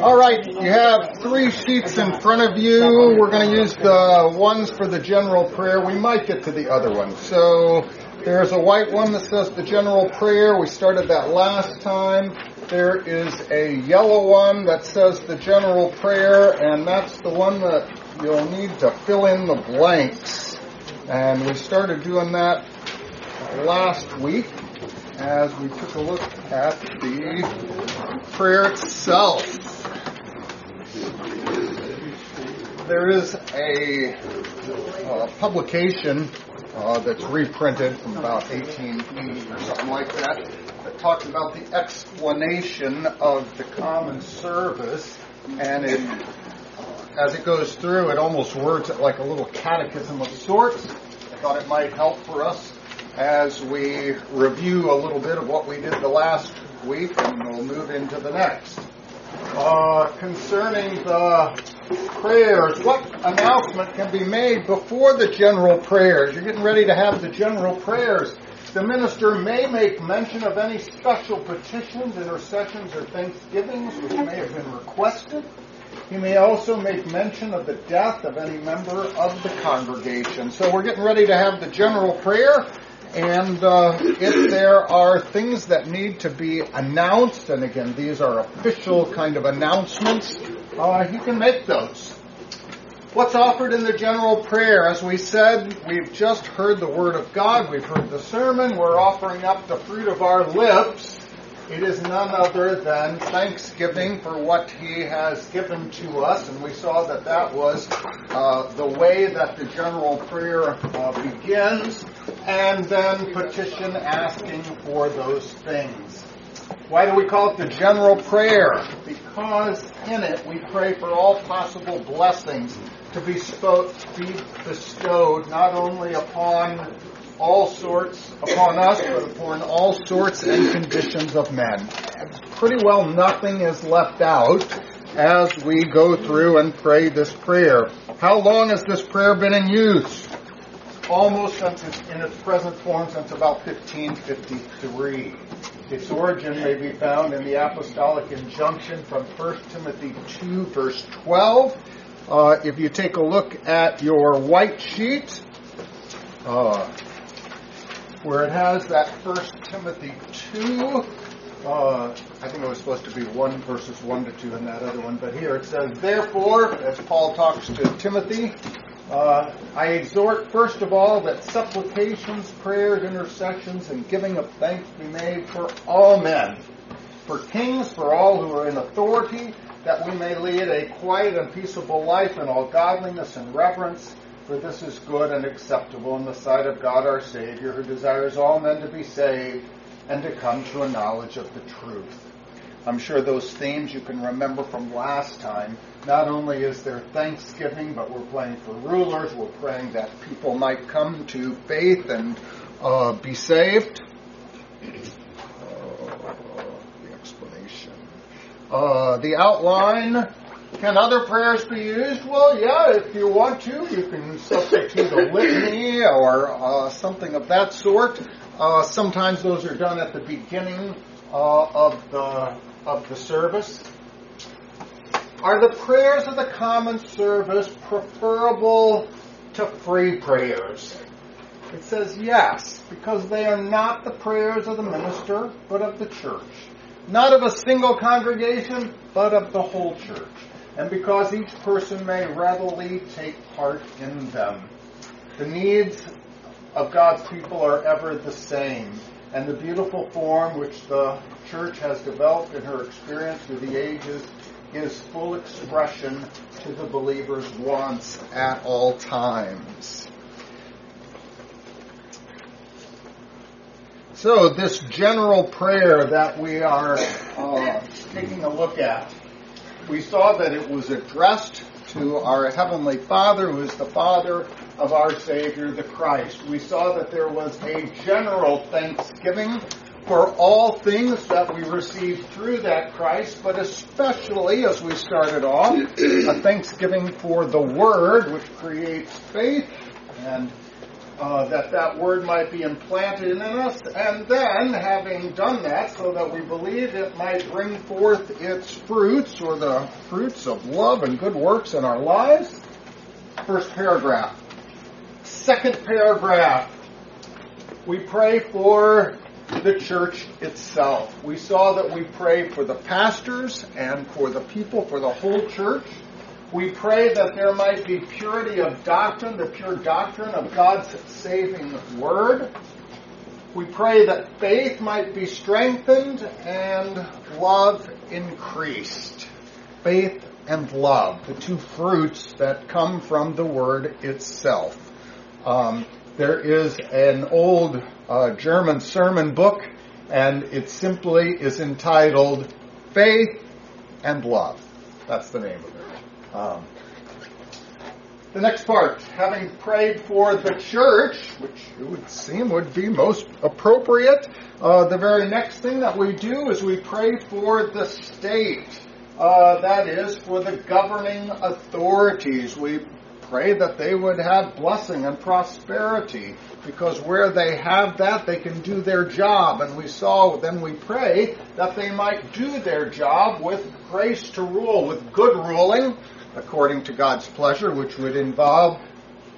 All right, you have three sheets in front of you. We're going to use the ones for the general prayer. We might get to the other ones. So there's a white one that says the general prayer. We started that last time. There is a yellow one that says the general prayer, and that's the one that you'll need to fill in the blanks. And we started doing that last week as we took a look at the prayer itself. There is a uh, publication uh, that's reprinted from about 1880 or something like that that talks about the explanation of the common service and it as it goes through it almost words it like a little catechism of sorts. I thought it might help for us as we review a little bit of what we did the last week, and we'll move into the next. Uh, concerning the prayers, what announcement can be made before the general prayers? You're getting ready to have the general prayers. The minister may make mention of any special petitions, intercessions, or thanksgivings which may have been requested. He may also make mention of the death of any member of the congregation. So we're getting ready to have the general prayer. And uh, if there are things that need to be announced, and again, these are official kind of announcements, uh, he can make those. What's offered in the general prayer? As we said, we've just heard the Word of God, we've heard the sermon, we're offering up the fruit of our lips. It is none other than thanksgiving for what He has given to us, and we saw that that was uh, the way that the general prayer uh, begins, and then petition asking for those things. Why do we call it the general prayer? Because in it we pray for all possible blessings to be, be bestowed not only upon all sorts upon us, but upon all sorts and conditions of men. Pretty well nothing is left out as we go through and pray this prayer. How long has this prayer been in use? Almost in its present form since about 1553. Its origin may be found in the apostolic injunction from 1 Timothy 2 verse 12. Uh, if you take a look at your white sheet, uh, where it has that 1 Timothy two. Uh, I think it was supposed to be one verses one to two in that other one, but here it says, "Therefore, as Paul talks to Timothy, uh, I exhort first of all that supplications, prayers, intercessions, and giving of thanks be made for all men, for kings, for all who are in authority, that we may lead a quiet and peaceable life in all godliness and reverence." For this is good and acceptable in the sight of God our Savior, who desires all men to be saved and to come to a knowledge of the truth. I'm sure those themes you can remember from last time. Not only is there thanksgiving, but we're praying for rulers. We're praying that people might come to faith and uh, be saved. Uh, the explanation. Uh, the outline can other prayers be used? Well, yeah, if you want to, you can substitute a litany or uh, something of that sort. Uh, sometimes those are done at the beginning uh, of the of the service. Are the prayers of the common service preferable to free prayers? It says yes, because they are not the prayers of the minister, but of the church. Not of a single congregation, but of the whole church and because each person may readily take part in them. The needs of God's people are ever the same, and the beautiful form which the church has developed in her experience through the ages is full expression to the believer's wants at all times. So, this general prayer that we are uh, taking a look at we saw that it was addressed to our Heavenly Father, who is the Father of our Savior, the Christ. We saw that there was a general thanksgiving for all things that we received through that Christ, but especially, as we started off, a thanksgiving for the Word, which creates faith and uh, that that word might be implanted in us, and then, having done that, so that we believe it might bring forth its fruits, or the fruits of love and good works in our lives. First paragraph. Second paragraph. We pray for the church itself. We saw that we pray for the pastors and for the people, for the whole church. We pray that there might be purity of doctrine, the pure doctrine of God's saving word. We pray that faith might be strengthened and love increased. Faith and love, the two fruits that come from the word itself. Um, there is an old uh, German sermon book, and it simply is entitled Faith and Love. That's the name of it. Um, the next part, having prayed for the church, which it would seem would be most appropriate, uh, the very next thing that we do is we pray for the state. Uh, that is, for the governing authorities. We pray that they would have blessing and prosperity because where they have that, they can do their job. And we saw, then we pray that they might do their job with grace to rule, with good ruling, according to God's pleasure, which would involve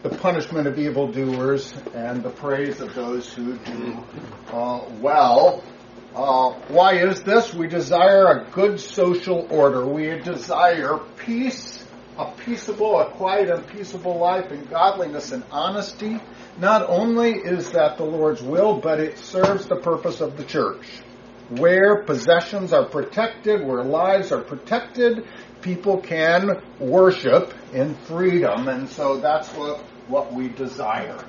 the punishment of evildoers and the praise of those who do uh, well. Uh, why is this? We desire a good social order. We desire peace, a peaceable, a quiet and peaceable life in godliness and honesty. Not only is that the Lord's will, but it serves the purpose of the church. Where possessions are protected, where lives are protected, people can worship in freedom, and so that's what, what we desire.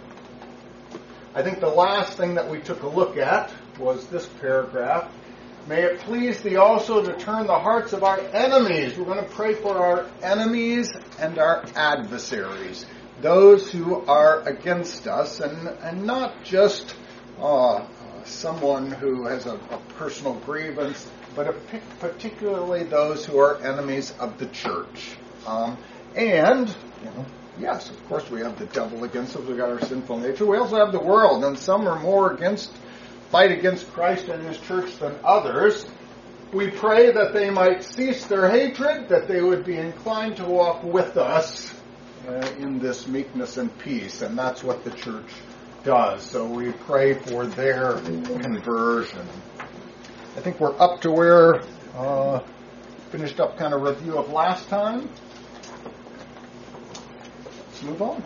I think the last thing that we took a look at was this paragraph. May it please thee also to turn the hearts of our enemies. We're going to pray for our enemies and our adversaries, those who are against us, and, and not just uh, someone who has a, a personal grievance, but particularly those who are enemies of the church. Um, and, you know, yes, of course we have the devil against us. We've got our sinful nature. We also have the world, and some are more against, fight against Christ and His church than others. We pray that they might cease their hatred, that they would be inclined to walk with us uh, in this meekness and peace, and that's what the church does. So we pray for their conversion. I think we're up to where uh, finished up kind of review of last time. Let's move on.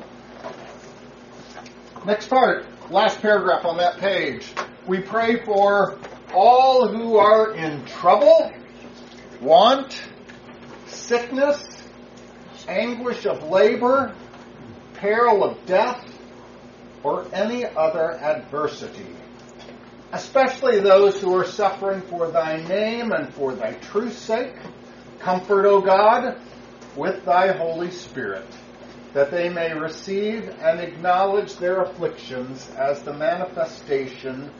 Next part, last paragraph on that page. We pray for all who are in trouble, want, sickness, anguish of labor, peril of death, or any other adversity, especially those who are suffering for thy name and for thy truth's sake. Comfort, O God, with thy Holy Spirit, that they may receive and acknowledge their afflictions as the manifestation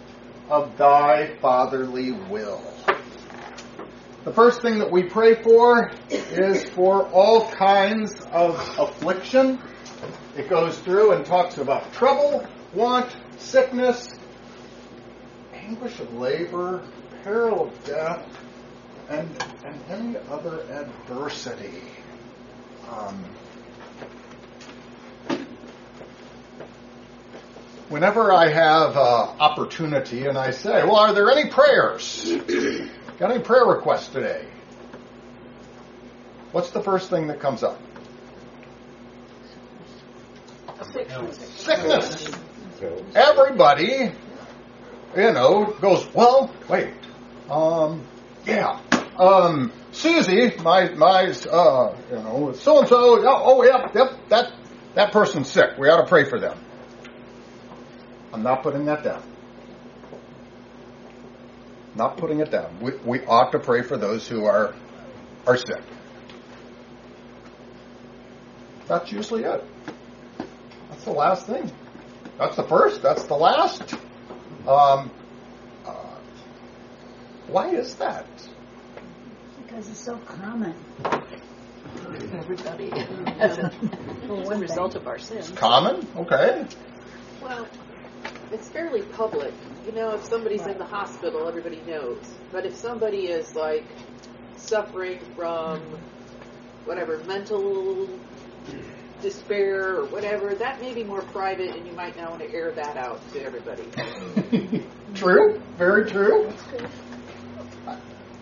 of thy fatherly will. The first thing that we pray for is for all kinds of affliction it goes through and talks about trouble, want, sickness, anguish of labor, peril of death, and, and any other adversity. Um, whenever I have uh, opportunity and I say, well, are there any prayers? Got any prayer requests today? What's the first thing that comes up? Sickness. Everybody, you know, goes, well, wait, um, yeah, um, Susie, my, my, uh, you know, so and so, oh, yep, yep, that, that person's sick. We ought to pray for them. I'm not putting that down. Not putting it down. We, we ought to pray for those who are, are sick. That's usually it. That's the last thing. That's the first. That's the last. Um, uh, why is that? Because it's so common. Everybody as a, well, one result of our sins. Common? Okay. Well, it's fairly public. You know, if somebody's in the hospital, everybody knows. But if somebody is like suffering from whatever mental despair or whatever, that may be more private, and you might not want to air that out to everybody. true, very true.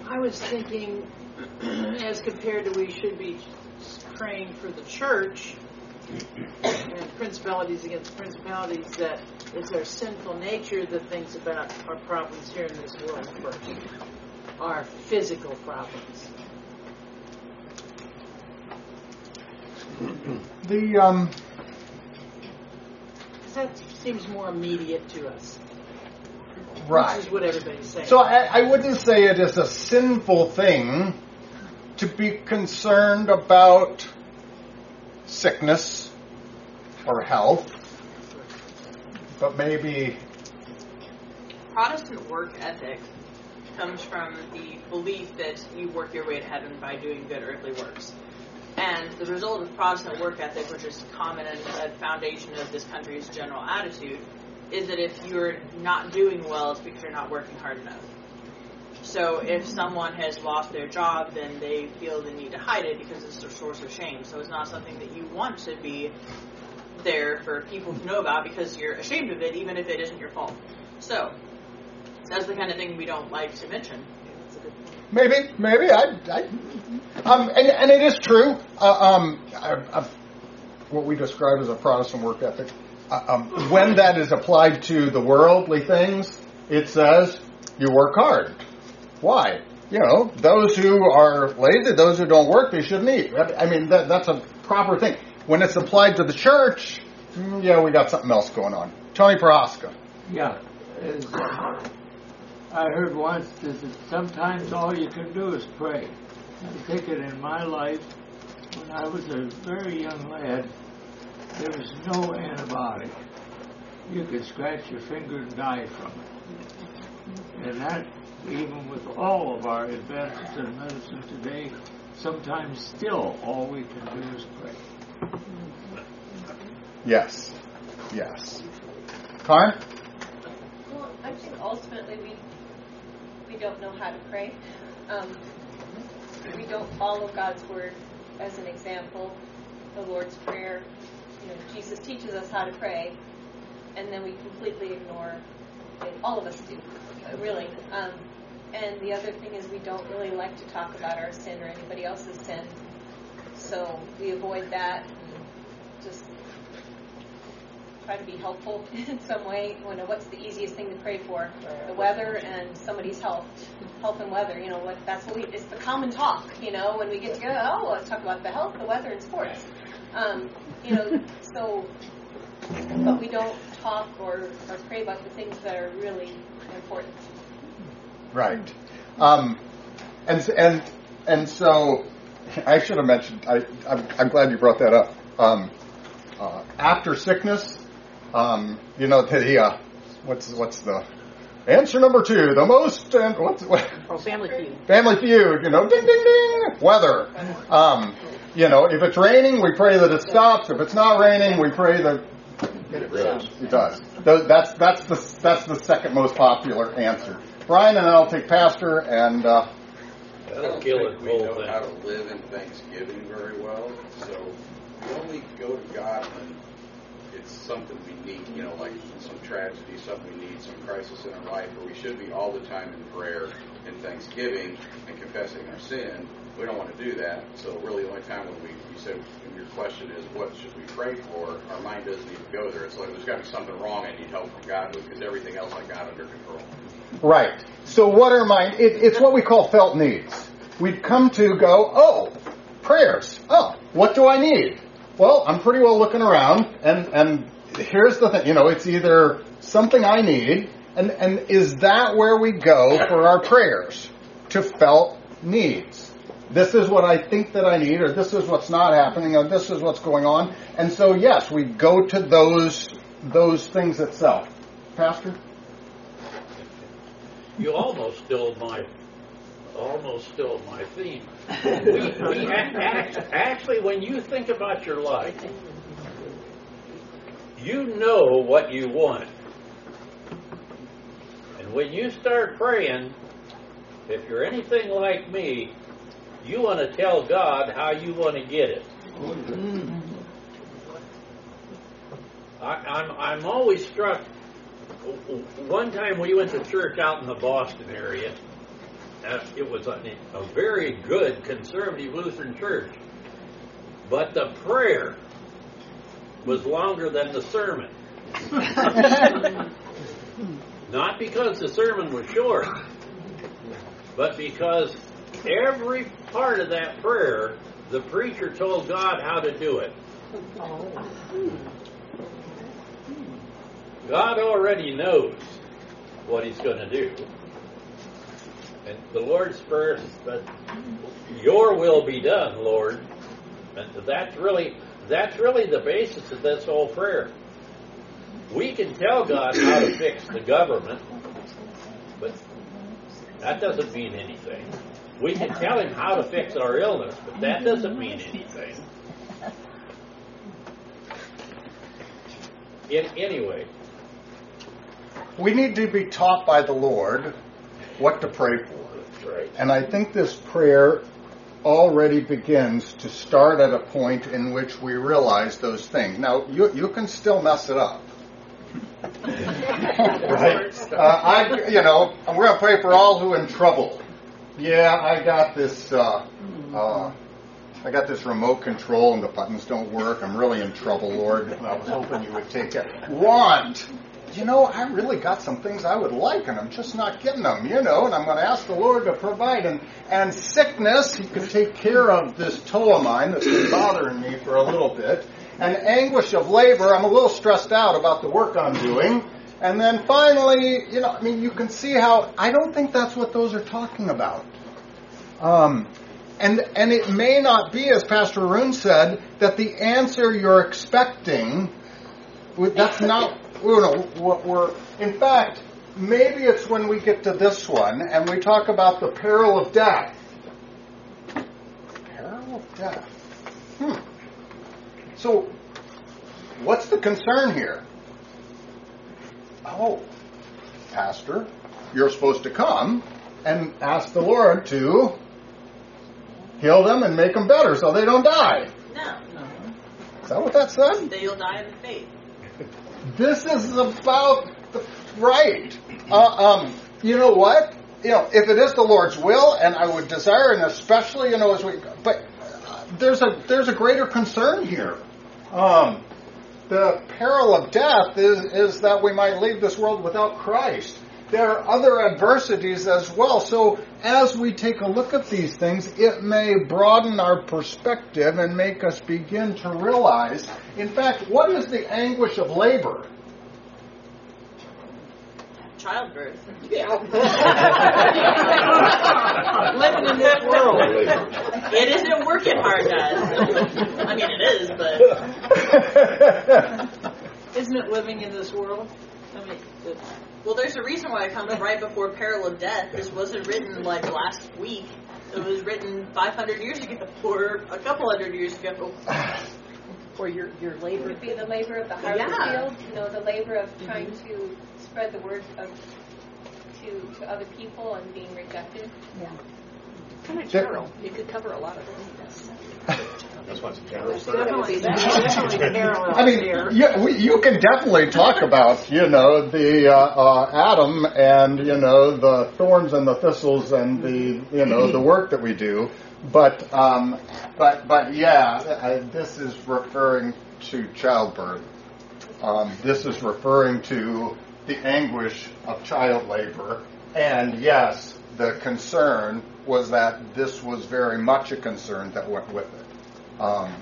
I was thinking, as compared to we should be praying for the church and principalities against principalities, that it's our sinful nature that thinks about our problems here in this world first, our physical problems. The um, That seems more immediate to us. right. Which is what everybody's saying. So I, I wouldn't say it is a sinful thing to be concerned about sickness or health, but maybe Protestant work ethic comes from the belief that you work your way to heaven by doing good earthly works. And the result of Protestant work ethic, which is common and a foundation of this country's general attitude, is that if you're not doing well, it's because you're not working hard enough. So if someone has lost their job, then they feel the need to hide it because it's a source of shame. So it's not something that you want to be there for people to know about because you're ashamed of it, even if it isn't your fault. So that's the kind of thing we don't like to mention. Maybe, maybe I, I um, and, and it is true. Uh, um, I, I, what we describe as a Protestant work ethic, uh, um, when that is applied to the worldly things, it says you work hard. Why? You know, those who are lazy, those who don't work, they shouldn't eat. I mean, that, that's a proper thing. When it's applied to the church, mm, yeah, we got something else going on. Tony Prohaska. Yeah. As, I heard once that sometimes all you can do is pray. I think it in my life, when I was a very young lad, there was no antibiotic. You could scratch your finger and die from it. And that, even with all of our advances in medicine today, sometimes still all we can do is pray. Yes. Yes. Karen? Well, I think ultimately we we don't know how to pray. Um, we don't follow God's word as an example. The Lord's Prayer, you know, Jesus teaches us how to pray, and then we completely ignore it. All of us do, really. Um, and the other thing is we don't really like to talk about our sin or anybody else's sin, so we avoid that. And just try to be helpful in some way. You know, what's the easiest thing to pray for? The weather and somebody's health, health and weather. You know, what that's what we. It's the common talk. You know, when we get together, oh, let's talk about the health, the weather, and sports. Um, you know, so, but we don't talk or, or pray about the things that are really important. Right. Um, and and and so I should have mentioned. I I'm, I'm glad you brought that up. Um, uh, after sickness, um, you know the uh, what's what's the answer number two? The most and what's what, Oh, Family Feud. Family Feud. You know, ding ding ding. Weather. Um, you know, if it's raining, we pray that it stops. If it's not raining, we pray that It does. it does. That's that's the that's the second most popular answer. Brian, and I'll take Pastor and. Uh, I don't kill think we whole know thing. how to live in Thanksgiving very well. So we only go to God when it's something we need, you know, like some tragedy, something we need, some crisis in our life, where we should be all the time in prayer and thanksgiving and confessing our sin. We don't want to do that. So really, the only time when we, said, your question is, what should we pray for? Our mind doesn't even go there. It's like there's got to be something wrong I need help from God with because everything else I got under control. Right. So what are my? It, it's what we call felt needs. We've come to go. Oh, prayers. Oh, what do I need? Well, I'm pretty well looking around, and and here's the thing. You know, it's either something I need, and and is that where we go for our prayers to felt needs? This is what I think that I need, or this is what's not happening, or this is what's going on. And so, yes, we go to those those things itself. Pastor. You almost stole my, almost stole my theme. We, we act, act- actually, when you think about your life, you know what you want. And when you start praying, if you're anything like me, you want to tell God how you want to get it. I, I'm, I'm always struck. One time we went to church out in the Boston area. Uh, it was a, a very good conservative Lutheran church. But the prayer was longer than the sermon. Not because the sermon was short, but because every part of that prayer, the preacher told God how to do it. God already knows what He's going to do. And the Lord's Prayer, but Your will be done, Lord. And that's really that's really the basis of this whole prayer. We can tell God how to fix the government, but that doesn't mean anything. We can tell Him how to fix our illness, but that doesn't mean anything. In, anyway, We need to be taught by the Lord what to pray for. that's right. And I think this prayer already begins to start at a point in which we realize those things. Now, you, you can still mess it up. right? Uh, I, you know, we're going to pray for all who in trouble. Yeah, I got this. Uh, uh, I got this remote control and the buttons don't work. I'm really in trouble, Lord. I was hoping you would take it. Want? You know, I really got some things I would like, and I'm just not getting them. You know, and I'm going to ask the Lord to provide. And and sickness, He could take care of this toe of mine that's been bothering me for a little bit. And anguish of labor, I'm a little stressed out about the work I'm doing. And then finally, you know, I mean, you can see how I don't think that's what those are talking about. Um, and and it may not be, as Pastor Arun said, that the answer you're expecting. That's not you know what we're. In fact, maybe it's when we get to this one and we talk about the peril of death. Peril of death. Hmm. So, what's the concern here? Oh, Pastor, you're supposed to come and ask the Lord to heal them and make them better so they don't die. No, Is that what that said? that you'll die in the faith. This is about the right. Uh, um, you know what? You know, if it is the Lord's will, and I would desire, and especially, you know, as we, but uh, there's a there's a greater concern here. Um, the peril of death is is that we might leave this world without Christ. There are other adversities as well. So as we take a look at these things, it may broaden our perspective and make us begin to realize, in fact, what is the anguish of labor? Childbirth. Yeah. Living in this world. It isn't working hard, guys. I mean, it is, but Isn't it living in this world? I mean, well, there's a reason why it comes right before peril of death. This wasn't written like last week. It was written 500 years ago, or a couple hundred years ago. Or your, your It labor. would be the labor of the harvest Yeah. field, you know, the labor of trying to spread the word of to to other people and being rejected. Yeah. Kind of general. You could cover a lot of things. That's what's general. definitely, definitely parallel I mean, here. you, we- you can definitely talk about, you know, the uh, uh, Adam and, you know, the thorns and the thistles and the, you know, the work that we do. But, um, but, but yeah, I, this is referring to childbirth. Um, this is referring to the anguish of child labor. And yes, the concern was that this was very much a concern that went with it. Um,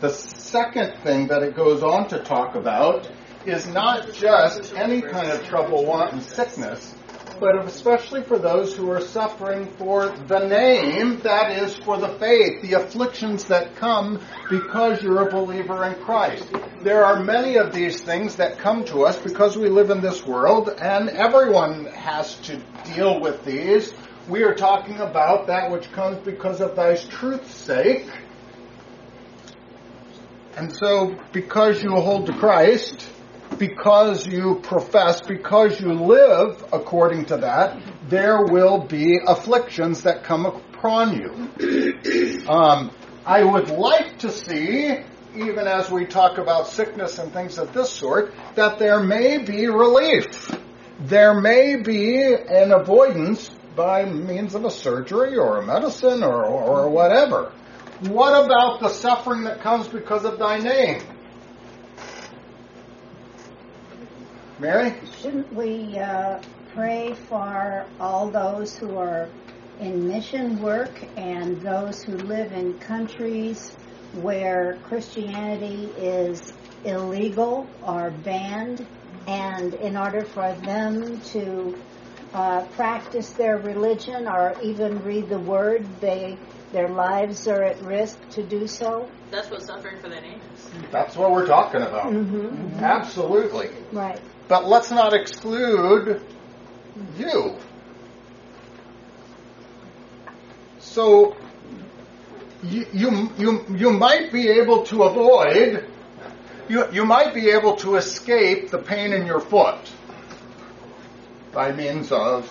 the second thing that it goes on to talk about is not just any kind of trouble, want, and sickness, but especially for those who are suffering for the name, that is, for the faith, the afflictions that come because you're a believer in Christ. There are many of these things that come to us because we live in this world, and everyone has to deal with these. We are talking about that which comes because of thy truth's sake. And so, because you hold to Christ, because you profess, because you live according to that, there will be afflictions that come upon you. Um, I would like to see, even as we talk about sickness and things of this sort, that there may be relief. There may be an avoidance by means of a surgery or a medicine or, or whatever. What about the suffering that comes because of thy name? Mary? Shouldn't we uh, pray for all those who are in mission work and those who live in countries where Christianity is illegal or banned, and in order for them to uh, practice their religion or even read the Word, they their lives are at risk to do so. That's what suffering for the name is. That's what we're talking about. Mm-hmm. Absolutely. Right. But let's not exclude you. So you, you, you, you might be able to avoid, you, you might be able to escape the pain in your foot by means of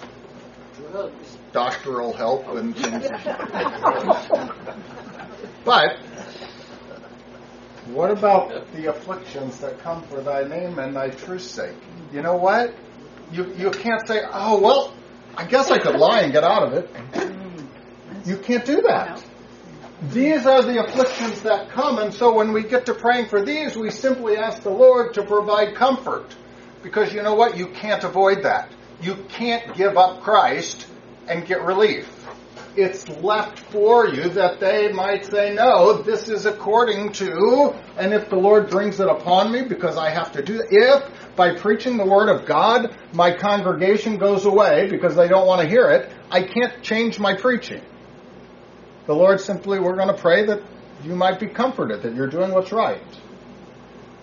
Drugs. doctoral help and things. but what about the afflictions that come for thy name and thy truth's sake? You know what? You you can't say, oh well, I guess I could lie and get out of it. You can't do that. These are the afflictions that come, and so when we get to praying for these, we simply ask the Lord to provide comfort. Because you know what? You can't avoid that. You can't give up Christ and get relief. It's left for you that they might say, no, this is according to, and if the Lord brings it upon me because I have to do it, if by preaching the Word of God, my congregation goes away because they don't want to hear it, I can't change my preaching. The Lord simply, we're going to pray that you might be comforted, that you're doing what's right.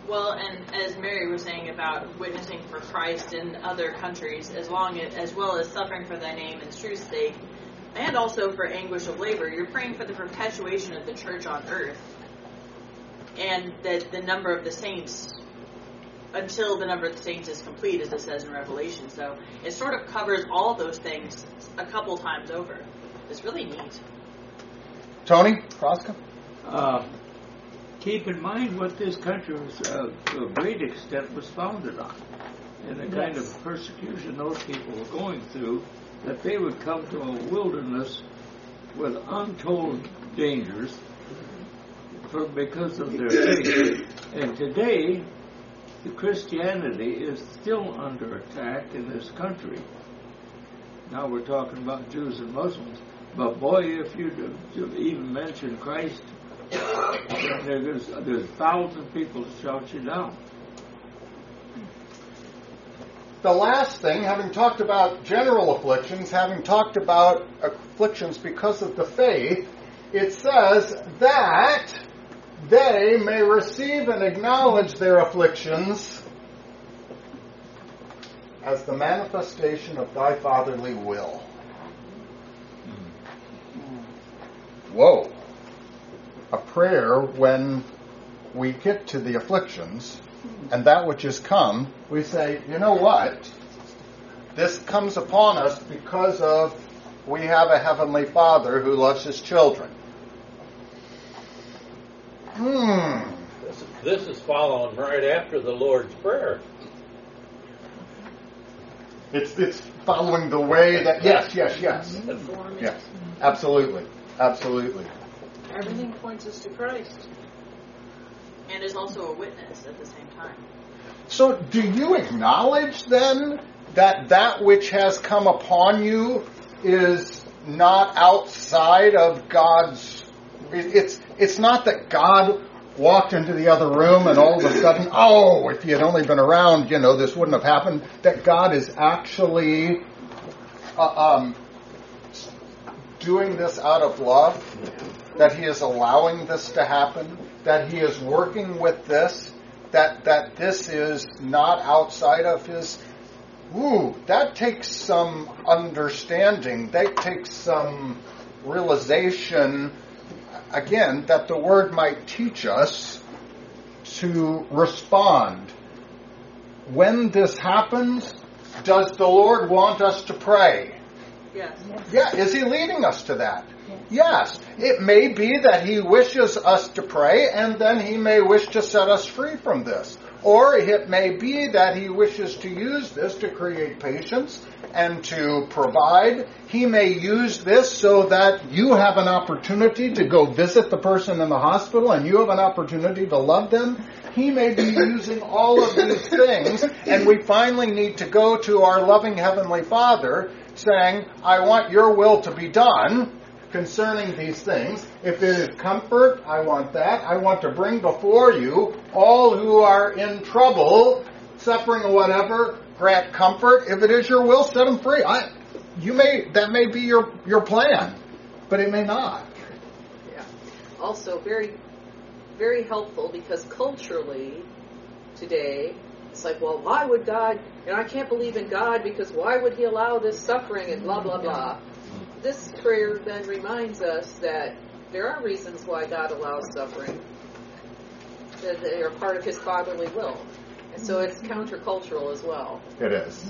Well, and as Mary was saying about witnessing for Christ in other countries, as long as, as well as suffering for thy name and truth's sake, and also for anguish of labor, you're praying for the perpetuation of the church on earth, and that the number of the saints until the number of the saints is complete, as it says in Revelation. So it sort of covers all those things a couple times over. It's really neat. Tony, Kraska? Uh, keep in mind what this country was, uh, to a great extent, was founded on, and the kind of persecution those people were going through, that they would come to a wilderness with untold dangers for, because of their faith. And today, the Christianity is still under attack in this country. Now we're talking about Jews and Muslims, but boy, if you even mention Christ, there's there's a thousand people to shout you down. The last thing, having talked about general afflictions, having talked about afflictions because of the faith, it says that they may receive and acknowledge their afflictions as the manifestation of thy fatherly will. Whoa. A prayer when we get to the afflictions and that which is come, we say, you know what? This comes upon us because of we have a heavenly Father who loves his children. Hmm. This, this is following right after the Lord's Prayer. It's it's following the way that yes, yes, yes. The form is- Yes. Absolutely. Absolutely. Everything points us to Christ. And is also a witness at the same time. So do you acknowledge then that that which has come upon you is not outside of God's it's it's not that God walked into the other room and all of a sudden, oh, if he had only been around, you know, this wouldn't have happened. That God is actually uh, um, doing this out of love, that He is allowing this to happen, that He is working with this, that that this is not outside of His. Ooh, that takes some understanding. That takes some realization. Again, that the Word might teach us to respond. When this happens, does the Lord want us to pray? Yes. Yeah, is he leading us to that? Yes. It may be that he wishes us to pray and then he may wish to set us free from this. Or it may be that he wishes to use this to create patience and to provide. He may use this so that you have an opportunity to go visit the person in the hospital and you have an opportunity to love them. He may be using all of these things and we finally need to go to our loving Heavenly Father saying, I want your will to be done concerning these things. If it is comfort, I want that. I want to bring before you all who are in trouble, suffering or whatever, grant comfort. If it is your will, set them free. I, you may that may be your your plan, but it may not. Yeah. Also, very, very helpful because culturally, today, it's like, well, why would God? You know, I can't believe in God because why would He allow this suffering and blah blah blah. This prayer then reminds us that there are reasons why God allows suffering. That they are part of His fatherly will, and so it's countercultural as well. It is.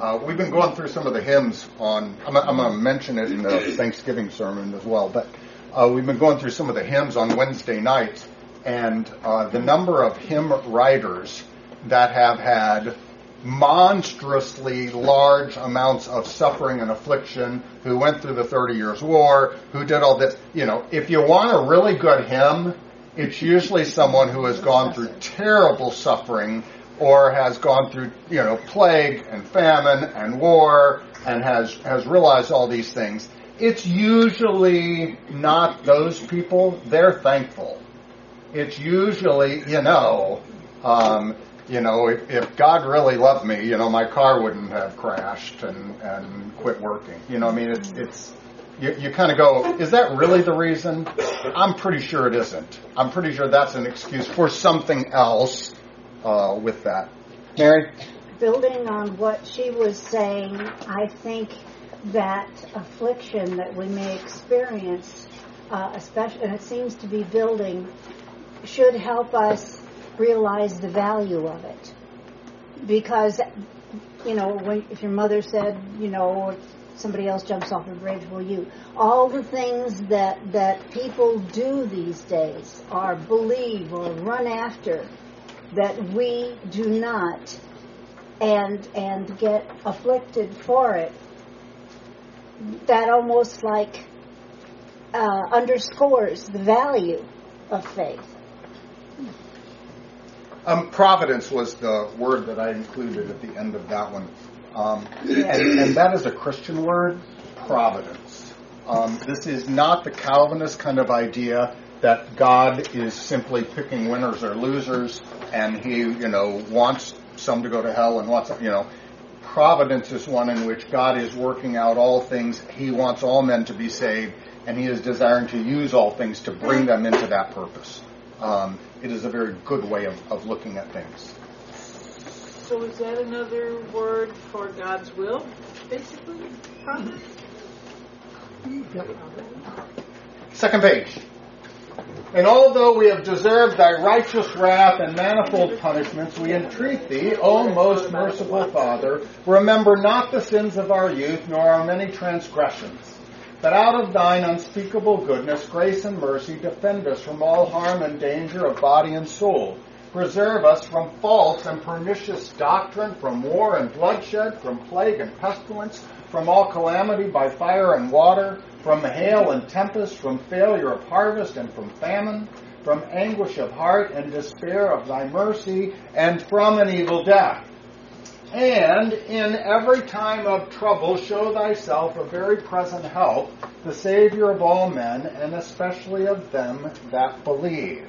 Uh, we've been going through some of the hymns on. I'm, I'm going to mention it in the Thanksgiving sermon as well, but uh, we've been going through some of the hymns on Wednesday nights, and uh, the number of hymn writers that have had monstrously large amounts of suffering and affliction, who went through the Thirty Years' War, who did all this. You know, if you want a really good hymn, it's usually someone who has gone through terrible suffering or has gone through, you know, plague and famine and war and has, has realized all these things. It's usually not those people. They're thankful. It's usually, you know, um, you know, if, if God really loved me, you know, my car wouldn't have crashed and, and quit working. You know, I mean, it's, it's, you, you kind of go, is that really the reason? I'm pretty sure it isn't. I'm pretty sure that's an excuse for something else uh, with that. Mary? Building on what she was saying, I think that affliction that we may experience, uh, especially, and it seems to be building, should help us realize the value of it. Because, you know, when, if your mother said, you know, somebody else jumps off a bridge, will you? All the things that, that people do these days or believe or run after that we do not and and get afflicted for it that almost like uh, underscores the value of faith Um, providence was the word that I included at the end of that one. Um, and, and that is a Christian word, providence. Um, this is not the Calvinist kind of idea that God is simply picking winners or losers and he, you know, wants some to go to hell and wants, you know, providence is one in which God is working out all things. He wants all men to be saved and he is desiring to use all things to bring them into that purpose. Um, it is a very good way of, of looking at things. So is that another word for God's will, basically? Second page. And although we have deserved thy righteous wrath and manifold punishments, we entreat thee, O most merciful Father, remember not the sins of our youth, nor our many transgressions. But out of thine unspeakable goodness, grace and mercy, defend us from all harm and danger of body and soul. Preserve us from false and pernicious doctrine, from war and bloodshed, from plague and pestilence, from all calamity by fire and water, from hail and tempest, from failure of harvest and from famine, from anguish of heart and despair of thy mercy, and from an evil death. And in every time of trouble, show thyself a very present help, the Savior of all men, and especially of them that believe.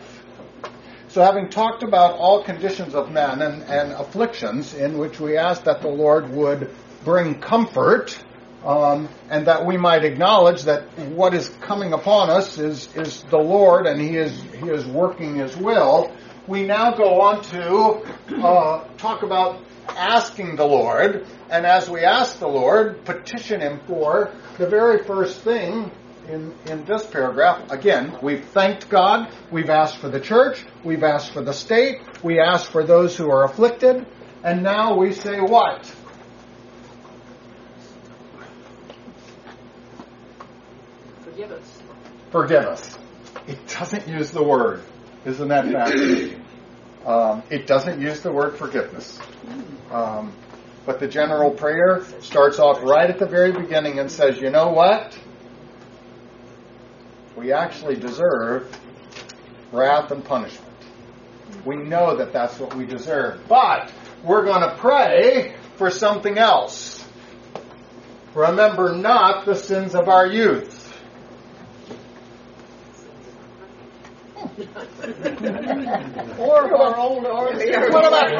So, having talked about all conditions of men and, and afflictions in which we ask that the Lord would bring comfort, um, and that we might acknowledge that what is coming upon us is, is the Lord, and He is He is working His will. We now go on to uh, talk about asking the Lord, and as we ask the Lord, petition Him for the very first thing in, in this paragraph, again, we've thanked God, we've asked for the church, we've asked for the state, we ask for those who are afflicted, and now we say what? Forgive us. Forgive us. It doesn't use the word. Isn't that fascinating? Um, it doesn't use the word forgiveness. Um, but the general prayer starts off right at the very beginning and says, you know what? We actually deserve wrath and punishment. We know that that's what we deserve. But we're going to pray for something else. Remember not the sins of our youth. Or of our own army. What about?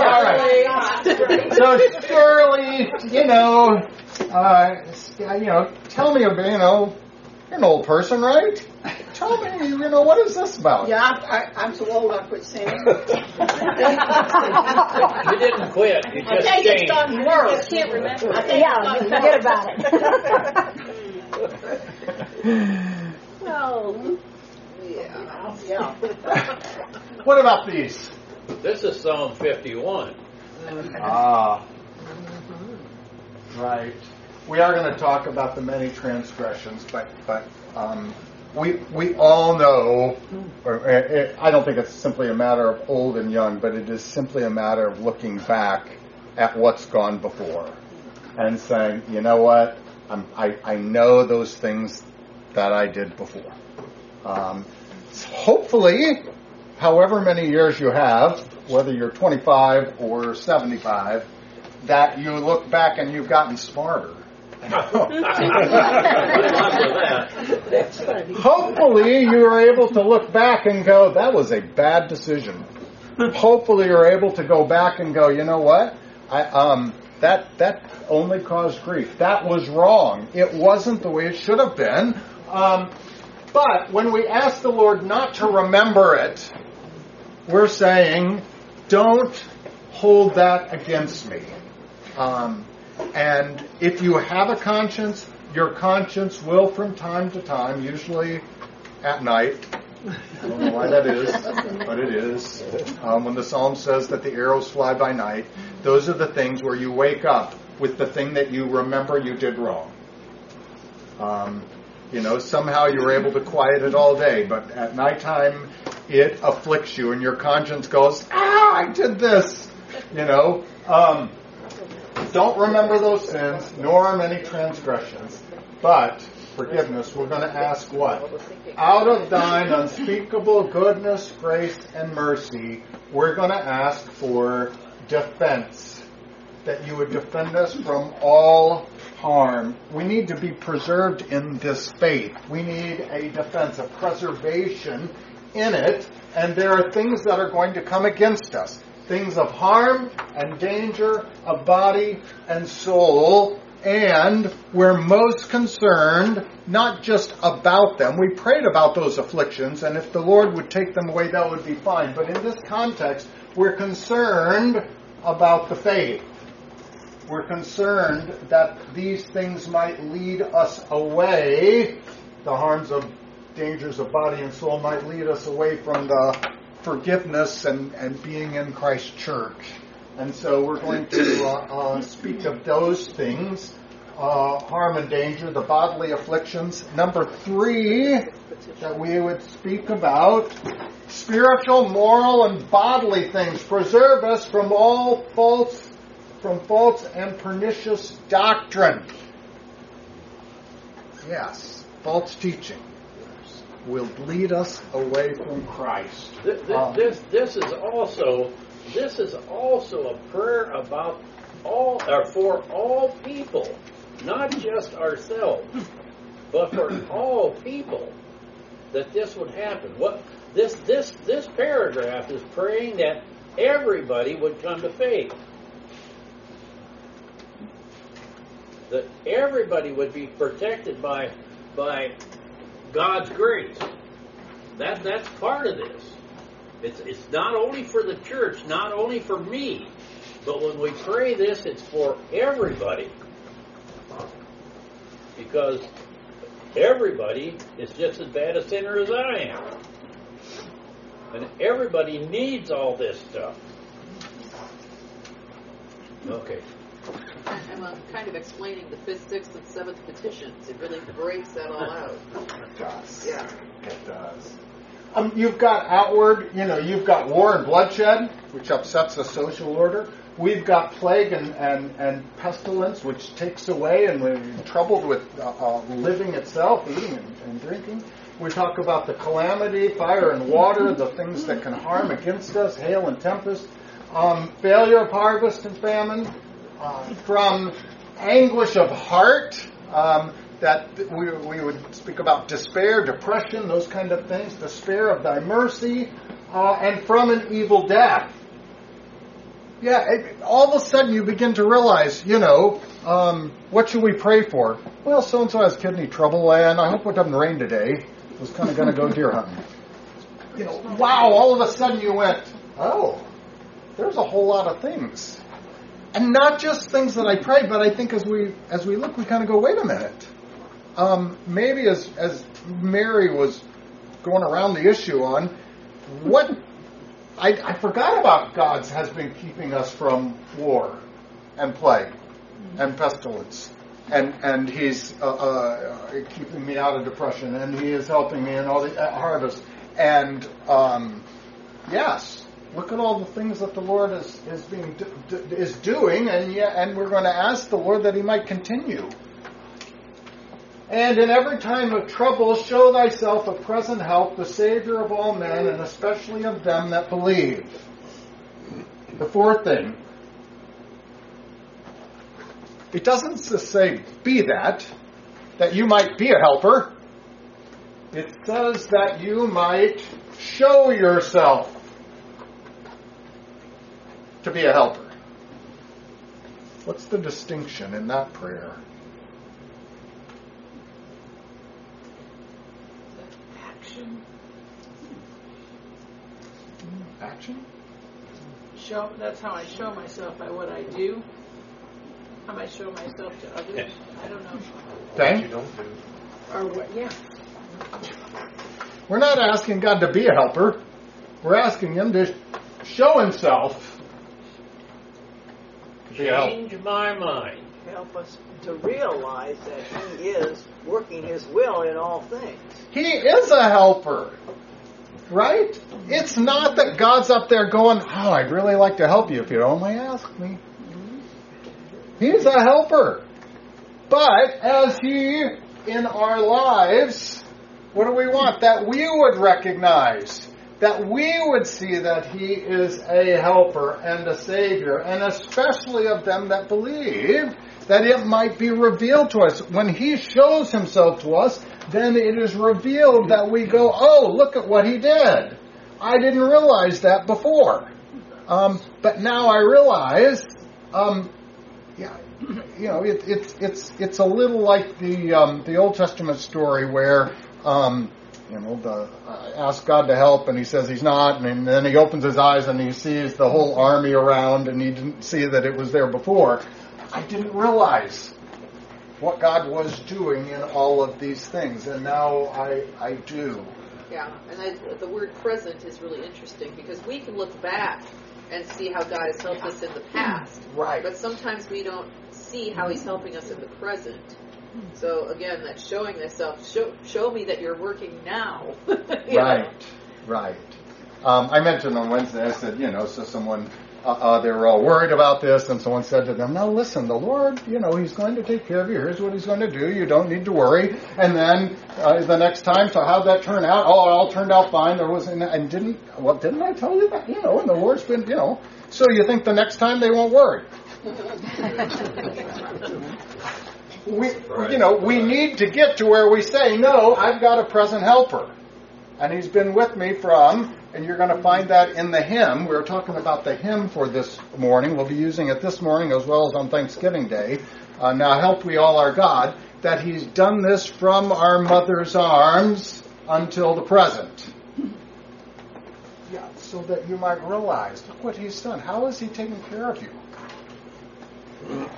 All right. So surely, you know, uh, you know, tell me, about, you know, you're an old person, right? Tell me, you know, what is this about? Yeah, I, I, I'm so old I quit singing. You didn't quit. You I just think it's changed. gotten worse. can't remember. I think Yeah, it's you forget about it. Oh, Yeah. yeah. What about these? This is Psalm 51. Ah, right. We are going to talk about the many transgressions, but but um, we we all know, or uh, I don't think it's simply a matter of old and young, but it is simply a matter of looking back at what's gone before and saying, you know what, I'm, I I know those things that I did before. Um, hopefully, however many years you have, whether you're 25 or 75, that you look back and you've gotten smarter. Hopefully, you are able to look back and go, that was a bad decision. Hopefully, you're able to go back and go, you know what? I, um, that, that only caused grief. That was wrong. It wasn't the way it should have been. Um, but when we ask the Lord not to remember it, we're saying, don't hold that against me. Um, and if you have a conscience, your conscience will from time to time, usually at night, I don't know why that is, but it is. Um, when the psalm says that the arrows fly by night, those are the things where you wake up with the thing that you remember you did wrong. Um, you know, somehow you're able to quiet it all day, but at nighttime it afflicts you, and your conscience goes, "Ah, I did this." You know, um, don't remember those sins, nor are many transgressions, but forgiveness. We're going to ask what? Out of thine unspeakable goodness, grace, and mercy, we're going to ask for defense. That you would defend us from all harm. We need to be preserved in this faith. We need a defense, a preservation in it, and there are things that are going to come against us. Things of harm and danger of body and soul, and we're most concerned not just about them. We prayed about those afflictions, and if the Lord would take them away, that would be fine. But in this context, we're concerned about the faith. We're concerned that these things might lead us away, the harms of dangers of body and soul might lead us away from the forgiveness and, and being in Christ's church. And so we're going to uh, uh, speak of those things uh, harm and danger, the bodily afflictions. Number three that we would speak about spiritual, moral, and bodily things. Preserve us from all false, from false and pernicious doctrine. Yes, false teaching will lead us away from Christ. This, Um, this, this is also this is also a prayer about all or for all people, not just ourselves, but for all people that this would happen. What this this this paragraph is praying that everybody would come to faith. That everybody would be protected by by God's grace. That that's part of this. It's it's not only for the church, not only for me, but when we pray this, it's for everybody. Because everybody is just as bad a sinner as I am. And everybody needs all this stuff. Okay. I'm uh, kind of explaining the fifth, sixth, and seventh petitions. It really breaks that all out. It does. Yeah. It does. Um, you've got outward, you know, you've got war and bloodshed, which upsets the social order. We've got plague and, and, and pestilence, which takes away, and we're troubled with uh, uh, living itself, eating and, and drinking. We talk about the calamity, fire and water, the things that can harm against us, hail and tempest, um, failure of harvest and famine, from anguish of heart, um, that we, we would speak about despair, depression, those kind of things, despair of thy mercy, uh, and from an evil death. Yeah, it, all of a sudden you begin to realize, you know, um, what should we pray for? Well, so and so has kidney trouble, and I hope it doesn't rain today. I was kind of going to go deer hunting. You know, wow! All of a sudden you went, oh, there's a whole lot of things, and not just things that I pray, but I think as we as we look, we kind of go, wait a minute. Um, maybe as as Mary was going around the issue on what I, I forgot about God's has been keeping us from war and plague and pestilence. And, and he's uh, uh, keeping me out of depression, and he is helping me in all the uh, harvest. And um, yes, look at all the things that the Lord is is being is doing, and yeah, and we're going to ask the Lord that He might continue. And in every time of trouble, show thyself a present help, the Savior of all men, and especially of them that believe. The fourth thing, it doesn't say, be that, that you might be a helper. It says that you might show yourself to be a helper. What's the distinction in that prayer? Action. Hmm, action? Show. That's how I show myself by what I do. How I show myself to others. I don't know. Okay. You don't do. Or what? Yeah. We're not asking God to be a helper. We're asking Him to show Himself to be a helper. Change my mind. Help us to realize that He is working His will in all things. He is a helper. Right? It's not that God's up there going, Oh, I'd really like to help you if you'd only ask me. He's a helper. But as He in our lives, what do we want? That we would recognize, that we would see that He is a helper and a Savior, and especially of them that believe, that it might be revealed to us. When He shows Himself to us, then it is revealed that we go, oh, look at what He did. I didn't realize that before. Um, but now I realize, um, yeah, you know, it, it's it's it's a little like the um, the Old Testament story where um, you know the uh, ask God to help and He says He's not, and then He opens His eyes and He sees the whole army around, and He didn't see that it was there before. I didn't realize what God was doing in all of these things, and now I I do. Yeah, and I, the word present is really interesting because we can look back and see how God has helped us in the past. Right. But sometimes we don't see how He's helping us in the present. So again, that's showing thyself, show, show me that you're working now. You know? Right, right. Um, I mentioned on Wednesday, I said, you know, so someone, uh, uh, they were all worried about this, and someone said to them, now listen, the Lord, you know, He's going to take care of you. Here's what He's going to do. You don't need to worry. And then uh, the next time, so how'd that turn out? Oh, it all turned out fine. There was, and, and didn't, well, didn't I tell you that? You know, and the Lord's been, you know. So you think the next time they won't worry? we, you know, we need to get to where we say, no, I've got a present helper. And he's been with me from, and you're going to find that in the hymn. We were talking about the hymn for this morning. We'll be using it this morning as well as on Thanksgiving Day. Uh, now help we all our God, that he's done this from our mother's arms until the present. Yeah, so that you might realize, look what he's done. How is he taking care of you?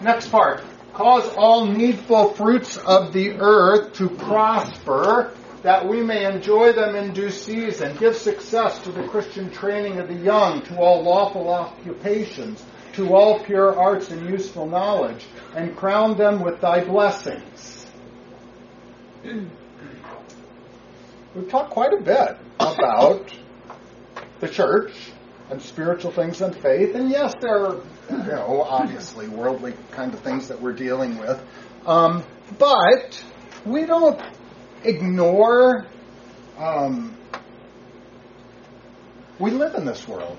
Next part. Cause all needful fruits of the earth to prosper, that we may enjoy them in due season. Give success to the Christian training of the young, to all lawful occupations, to all pure arts and useful knowledge, and crown them with thy blessings. We've talked quite a bit about the church and spiritual things and faith, and yes, there are, you know, obviously worldly kind of things that we're dealing with, um, but we don't ignore. Um, we live in this world,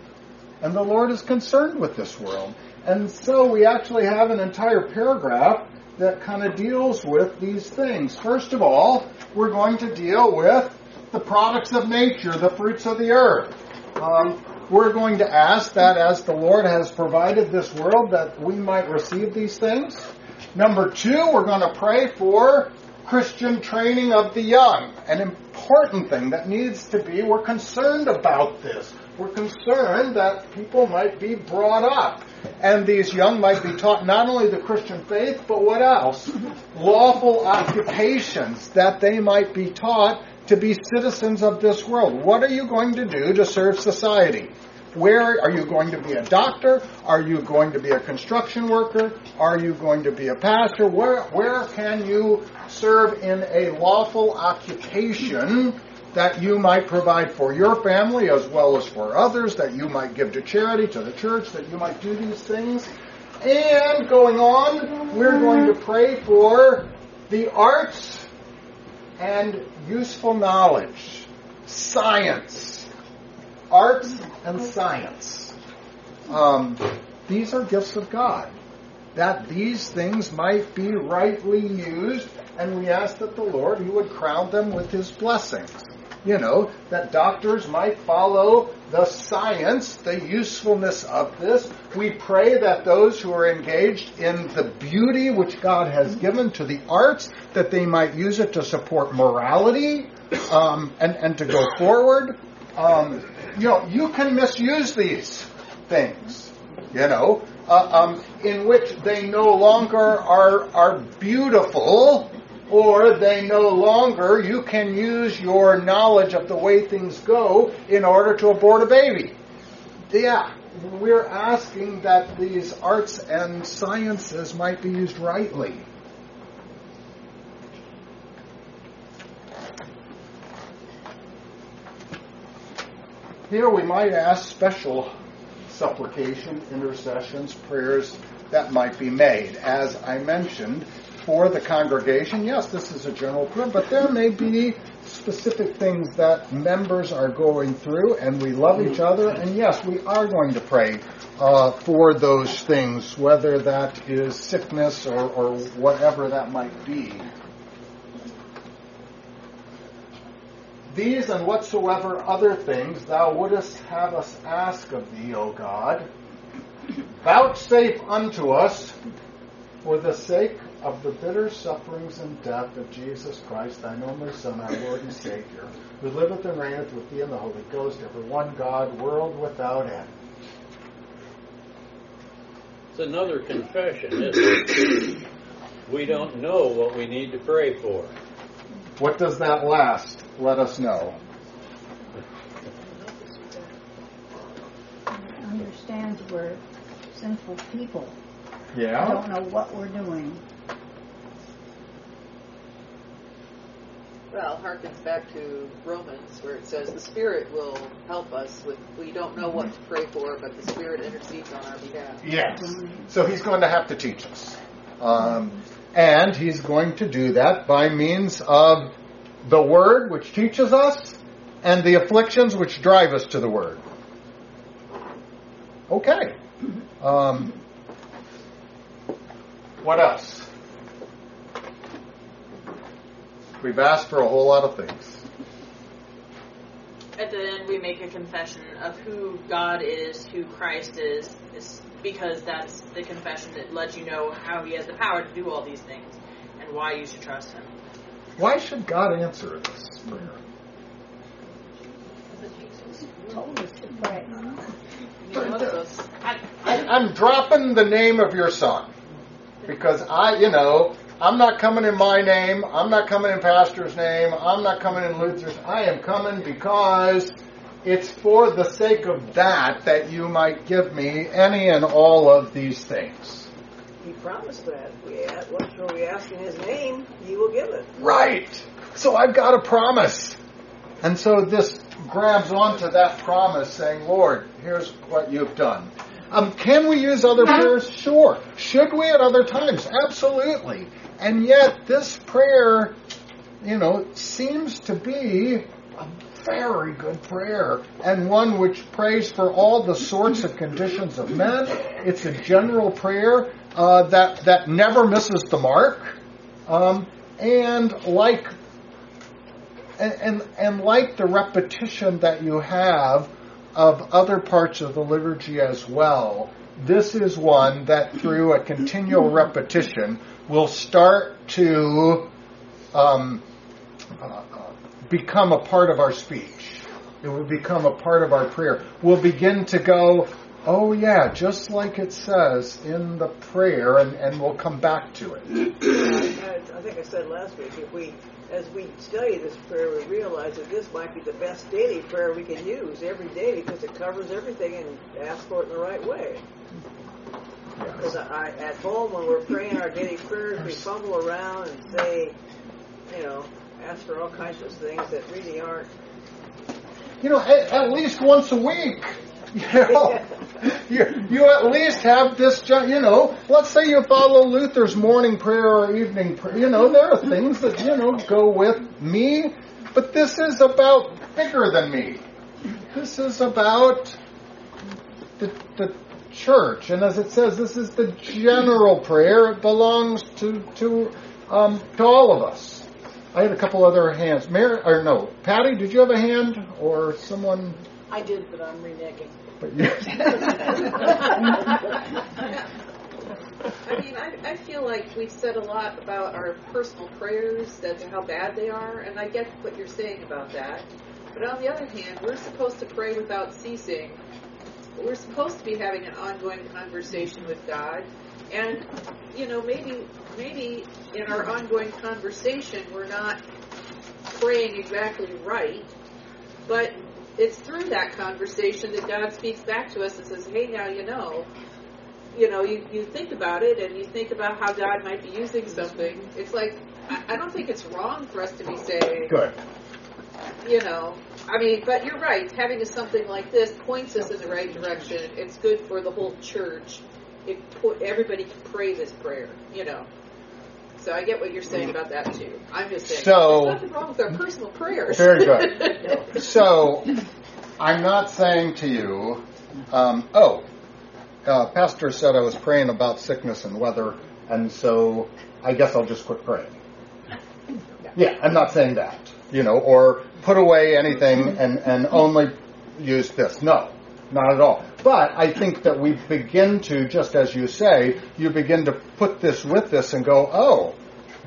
and the Lord is concerned with this world, and so we actually have an entire paragraph that kind of deals with these things. First of all, we're going to deal with the products of nature, the fruits of the earth. Um, we're going to ask that as the Lord has provided this world, that we might receive these things. Number two, we're going to pray for Christian training of the young. An important thing that needs to be, we're concerned about this. We're concerned that people might be brought up. And these young might be taught not only the Christian faith, but what else? Lawful occupations, that they might be taught to be citizens of this world. What are you going to do to serve society? Where are you going to be a doctor? Are you going to be a construction worker? Are you going to be a pastor? Where, where can you serve in a lawful occupation that you might provide for your family as well as for others, that you might give to charity, to the church, that you might do these things? And going on, we're going to pray for the arts and useful knowledge, science, arts and science. Um, these are gifts of God. That these things might be rightly used, and we ask that the Lord, He would crown them with His blessings. You know, that doctors might follow the science, the usefulness of this. We pray that those who are engaged in the beauty which God has given to the arts, that they might use it to support morality um, and, and to go forward. Um, you know, you can misuse these things, you know, uh, um, in which they no longer are, are beautiful or they no longer, you can use your knowledge of the way things go in order to abort a baby. Yeah, we're asking that these arts and sciences might be used rightly. Here we might ask special supplication, intercessions, prayers that might be made. As I mentioned, for the congregation, yes, this is a general prayer, but there may be specific things that members are going through, and we love each other, and yes, we are going to pray uh, for those things, whether that is sickness or, or whatever that might be. These and whatsoever other things thou wouldest have us ask of thee, O God, vouchsafe unto us for the sake of the bitter sufferings and death of Jesus Christ, thine only Son, our Lord and Savior, who liveth and reigneth with thee in the Holy Ghost, ever one God, world without end. It's another confession, isn't it? We don't know what we need to pray for. What does that last? Let us know. Understands we're sinful people. Yeah? Don't know what we're doing. Well, harkens back to Romans where it says the Spirit will help us with, we don't know what to pray for, but the Spirit intercedes on our behalf. Yes. So he's going to have to teach us. Um, and he's going to do that by means of the Word, which teaches us, and the afflictions which drive us to the Word. Okay. Um, what else? We've asked for a whole lot of things. At the end, we make a confession of who God is, who Christ is, is because that's the confession that lets you know how He has the power to do all these things and why you should trust Him. Why should God answer this prayer? Told us to pray. He loves us. I, I'm dropping the name of your son. because I, you know, I'm not coming in my name. I'm not coming in pastor's name. I'm not coming in Luther's. I am coming because it's for the sake of that that you might give me any and all of these things. He promised that. We ask, we ask in His name, He will give it. Right. So I've got a promise. And so this grabs onto that promise saying, Lord, here's what you've done. Um, can we use other prayers? Sure. Should we at other times? Absolutely. And yet, this prayer, you know, seems to be a very good prayer and one which prays for all the sorts of conditions of men. It's a general prayer uh, that that never misses the mark. Um, and like and, and, and like the repetition that you have of other parts of the liturgy as well, this is one that through a continual repetition will start to um, uh, become a part of our speech. It will become a part of our prayer. We'll begin to go, oh yeah, just like it says in the prayer, and, and we'll come back to it. I, think I said last week, if we, as we study this prayer, we realize that this might be the best daily prayer we can use every day because it covers everything and asks for it in the right way. Because I, at home, when we're praying our daily prayers, we fumble around and say, you know, ask for all kinds of things that really aren't. You know, at, at least once a week. You know, you, you at least have this, you know, let's say you follow Luther's morning prayer or evening prayer. You know, there are things that, you know, go with me, but this is about bigger than me. This is about the, the church. And as it says, this is the general prayer. It belongs to, to, um, to all of us. I had a couple other hands. Mary, or no, Patty, did you have a hand or someone? I did, but I'm reneging. But you, I mean, I, I feel like we've said a lot about our personal prayers, that's how bad they are, and I get what you're saying about that. But on the other hand, we're supposed to pray without ceasing. We're supposed to be having an ongoing conversation with God. And, you know, maybe, maybe in our ongoing conversation, we're not praying exactly right, but it's through that conversation that God speaks back to us and says, hey, now you know, you know, you, you think about it and you think about how God might be using something. It's like, I, I don't think it's wrong for us to be saying, good. you know, I mean, but you're right. Having a, something like this points us in the right direction. It's good for the whole church. It everybody can pray this prayer, you know. So I get what you're saying about that too. I'm just saying So- there's nothing wrong with our personal prayers. Very good. So, I'm not saying to you, um, oh, uh, Pastor said I was praying about sickness and weather, and so I guess I'll just quit praying. Yeah, I'm not saying that, you know, or put away anything and, and only use this. No, not at all. But I think that we begin to, just as you say, you begin to put this with this and go, oh,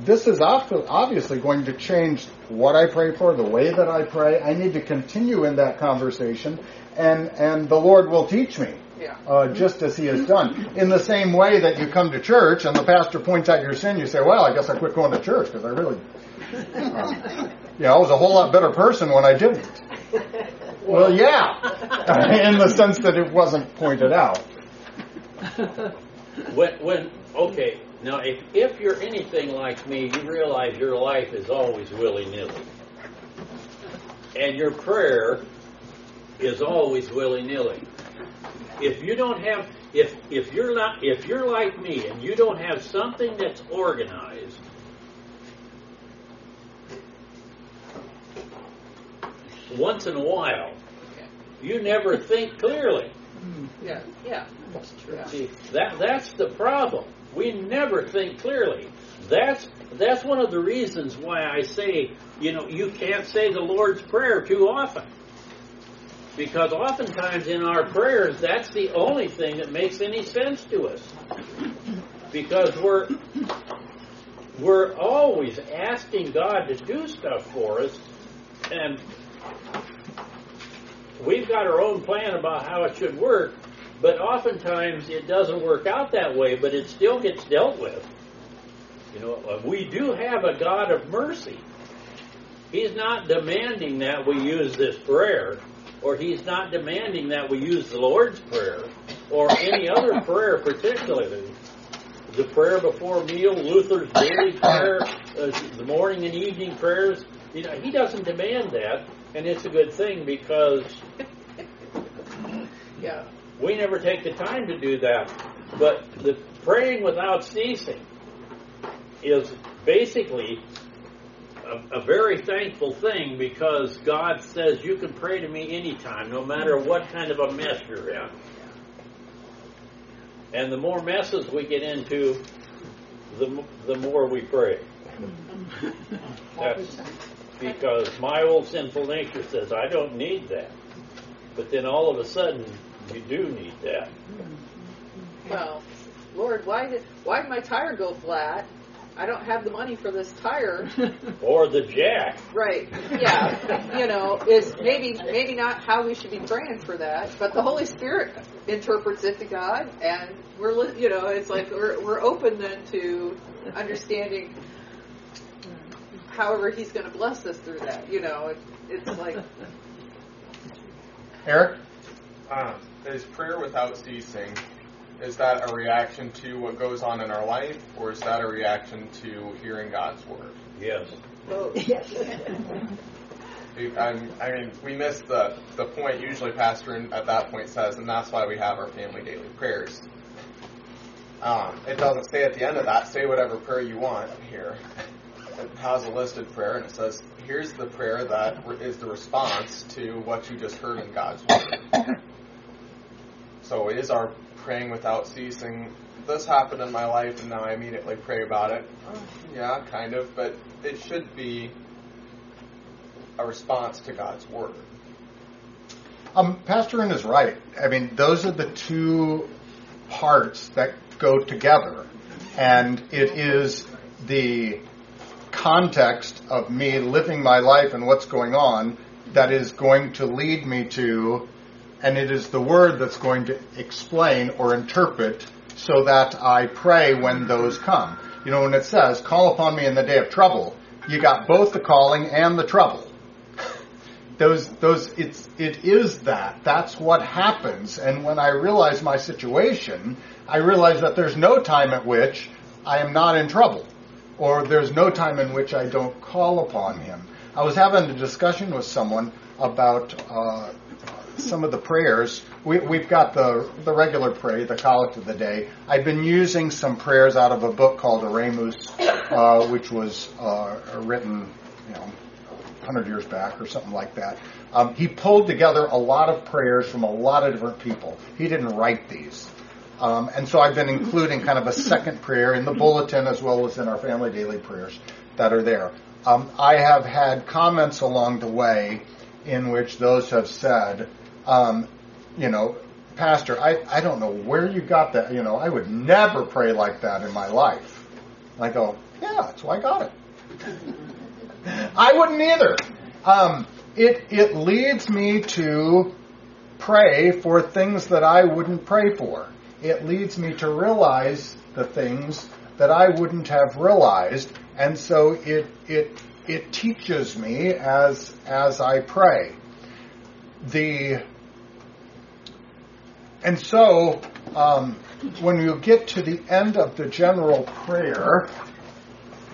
this is obviously going to change what I pray for, the way that I pray. I need to continue in that conversation, and and the Lord will teach me, Yeah. uh, just as He has done. In the same way that you come to church and the pastor points out your sin, you say, "Well, I guess I quit going to church because I really, yeah, I was a whole lot better person when I didn't." Well, yeah, in the sense that it wasn't pointed out. When, when, okay, now if, if you're anything like me, you realize your life is always willy nilly. And your prayer is always willy nilly. If you don't have, if, if you're not, if you're like me and you don't have something that's organized, once in a while, you never think clearly. Mm, yeah, yeah, that's true. See, that that's the problem. We never think clearly. That's that's one of the reasons why I say, you know, you can't say the Lord's Prayer too often. Because oftentimes in our prayers, that's the only thing that makes any sense to us. Because we're we're always asking God to do stuff for us, and we've got our own plan about how it should work, But oftentimes it doesn't work out that way, but it still gets dealt with. You know, uh, we do have a God of mercy. He's not demanding that we use this prayer, or He's not demanding that we use the Lord's Prayer, or any other prayer particularly. The prayer before meal, Luther's daily prayer, uh, the morning and evening prayers. You know, He doesn't demand that, and it's a good thing because Yeah. we never take the time to do that. But the praying without ceasing is basically a, a very thankful thing because God says you can pray to me anytime, no matter what kind of a mess you're in. And the more messes we get into, the, the more we pray. That's because my old sinful nature says, I don't need that. But then all of a sudden, you do need that. Well, Lord, why did why did my tire go flat? I don't have the money for this tire. Or the jack. Right. Yeah. You know, is maybe maybe not how we should be praying for that, but the Holy Spirit interprets it to God, and we're li- you know it's like we're we're open then to understanding. However, He's going to bless us through that. You know, it, it's like Eric? Um, is prayer without ceasing, is that a reaction to what goes on in our life, or is that a reaction to hearing God's word? Yes. oh, I'm, I mean, we miss the, the point usually Pastor in- at that point says, and that's why we have our family daily prayers. Um, it doesn't say at the end of that, say whatever prayer you want here. It has a listed prayer, and it says, here's the prayer that is the response to what you just heard in God's word. So is our praying without ceasing, this happened in my life, and now I immediately pray about it? Uh, yeah, kind of, but it should be a response to God's word. Um, Pastor Ian is right. I mean, those are the two parts that go together. And it is the context of me living my life and what's going on that is going to lead me to, and it is the word that's going to explain or interpret so that I pray when those come. You know, when it says, call upon me in the day of trouble, you got both the calling and the trouble. Those those it's it is that. That's what happens. And when i realize my situation i realize that there's no time at which i am not in trouble or there's no time in which i don't call upon him i was having a discussion with someone about uh, some of the prayers we, we've got the the regular prayer the collect of the day i've been using some prayers out of a book called Oremus, uh, which was uh, written you know 100 years back or something like that. Um, he pulled together a lot of prayers from a lot of different people. He didn't write these. Um, and so I've been including kind of a second prayer in the bulletin as well as in our family daily prayers that are there. Um, I have had comments along the way in which those have said, um, you know, Pastor, I, I don't know where you got that. You know, I would never pray like that in my life. And I go, yeah, that's why I got it. I wouldn't either. Um, it it leads me to pray for things that I wouldn't pray for. It leads me to realize the things that I wouldn't have realized, and so it it it teaches me as as I pray. The and so um, when you get to the end of the general prayer,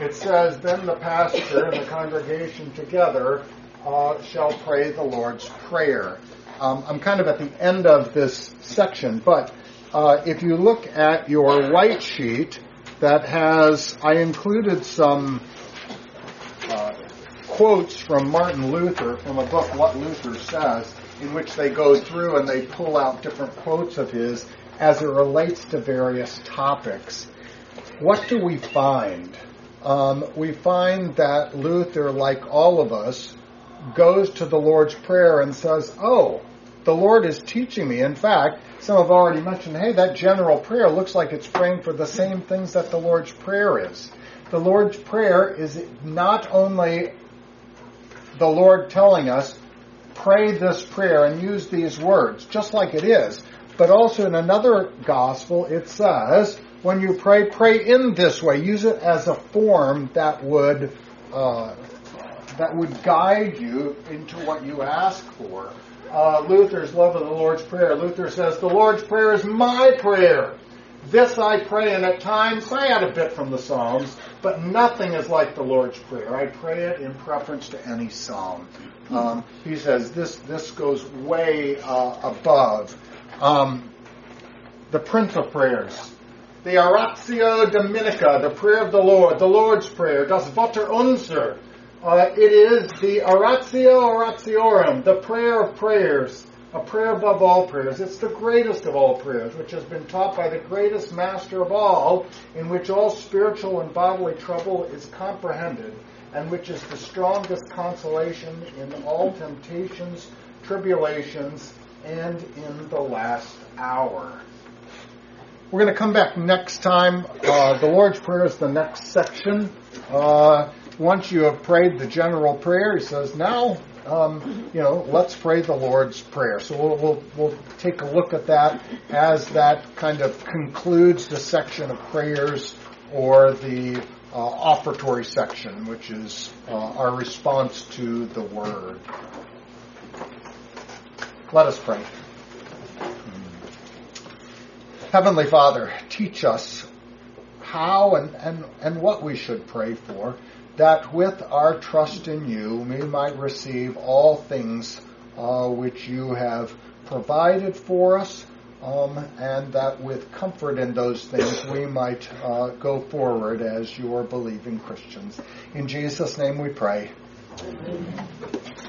it says, Then the pastor and the congregation together uh, shall pray the Lord's Prayer. Um, I'm kind of at the end of this section, but uh, if you look at your white sheet that has, I included some uh, quotes from Martin Luther from a book, What Luther Says, in which they go through and they pull out different quotes of his as it relates to various topics. What do we find? Um, we find that Luther, like all of us, goes to the Lord's Prayer and says, Oh, the Lord is teaching me. In fact, some have already mentioned, hey, that general prayer looks like it's praying for the same things that the Lord's Prayer is. The Lord's Prayer is not only the Lord telling us, pray this prayer and use these words, just like it is, but also in another gospel it says, when you pray, pray in this way. Use it as a form that would uh, that would guide you into what you ask for. Uh, Luther's love of the Lord's Prayer. Luther says, The Lord's Prayer is my prayer. This I pray, and at times I add a bit from the Psalms, but nothing is like the Lord's Prayer. I pray it in preference to any psalm. Um, he says this this goes way uh, above um, the Prince of Prayers, the Oratio Dominica, the prayer of the Lord, the Lord's Prayer, Das Vaterunser, uh, it is the Oratio Oratiorum, the prayer of prayers, a prayer above all prayers. It's the greatest of all prayers, which has been taught by the greatest master of all, in which all spiritual and bodily trouble is comprehended, and which is the strongest consolation in all temptations, tribulations, and in the last hour. We're going to come back next time. Uh, the Lord's Prayer is the next section. Uh, once you have prayed the general prayer, he says, now, um, you know, let's pray the Lord's Prayer. So we'll, we'll, we'll take a look at that as that kind of concludes the section of prayers or the uh, offertory section, which is uh, our response to the Word. Let us pray. Heavenly Father, teach us how and, and, and what we should pray for that with our trust in you we might receive all things uh, which you have provided for us, um, and that with comfort in those things we might uh, go forward as your believing Christians. In Jesus' name we pray. Amen.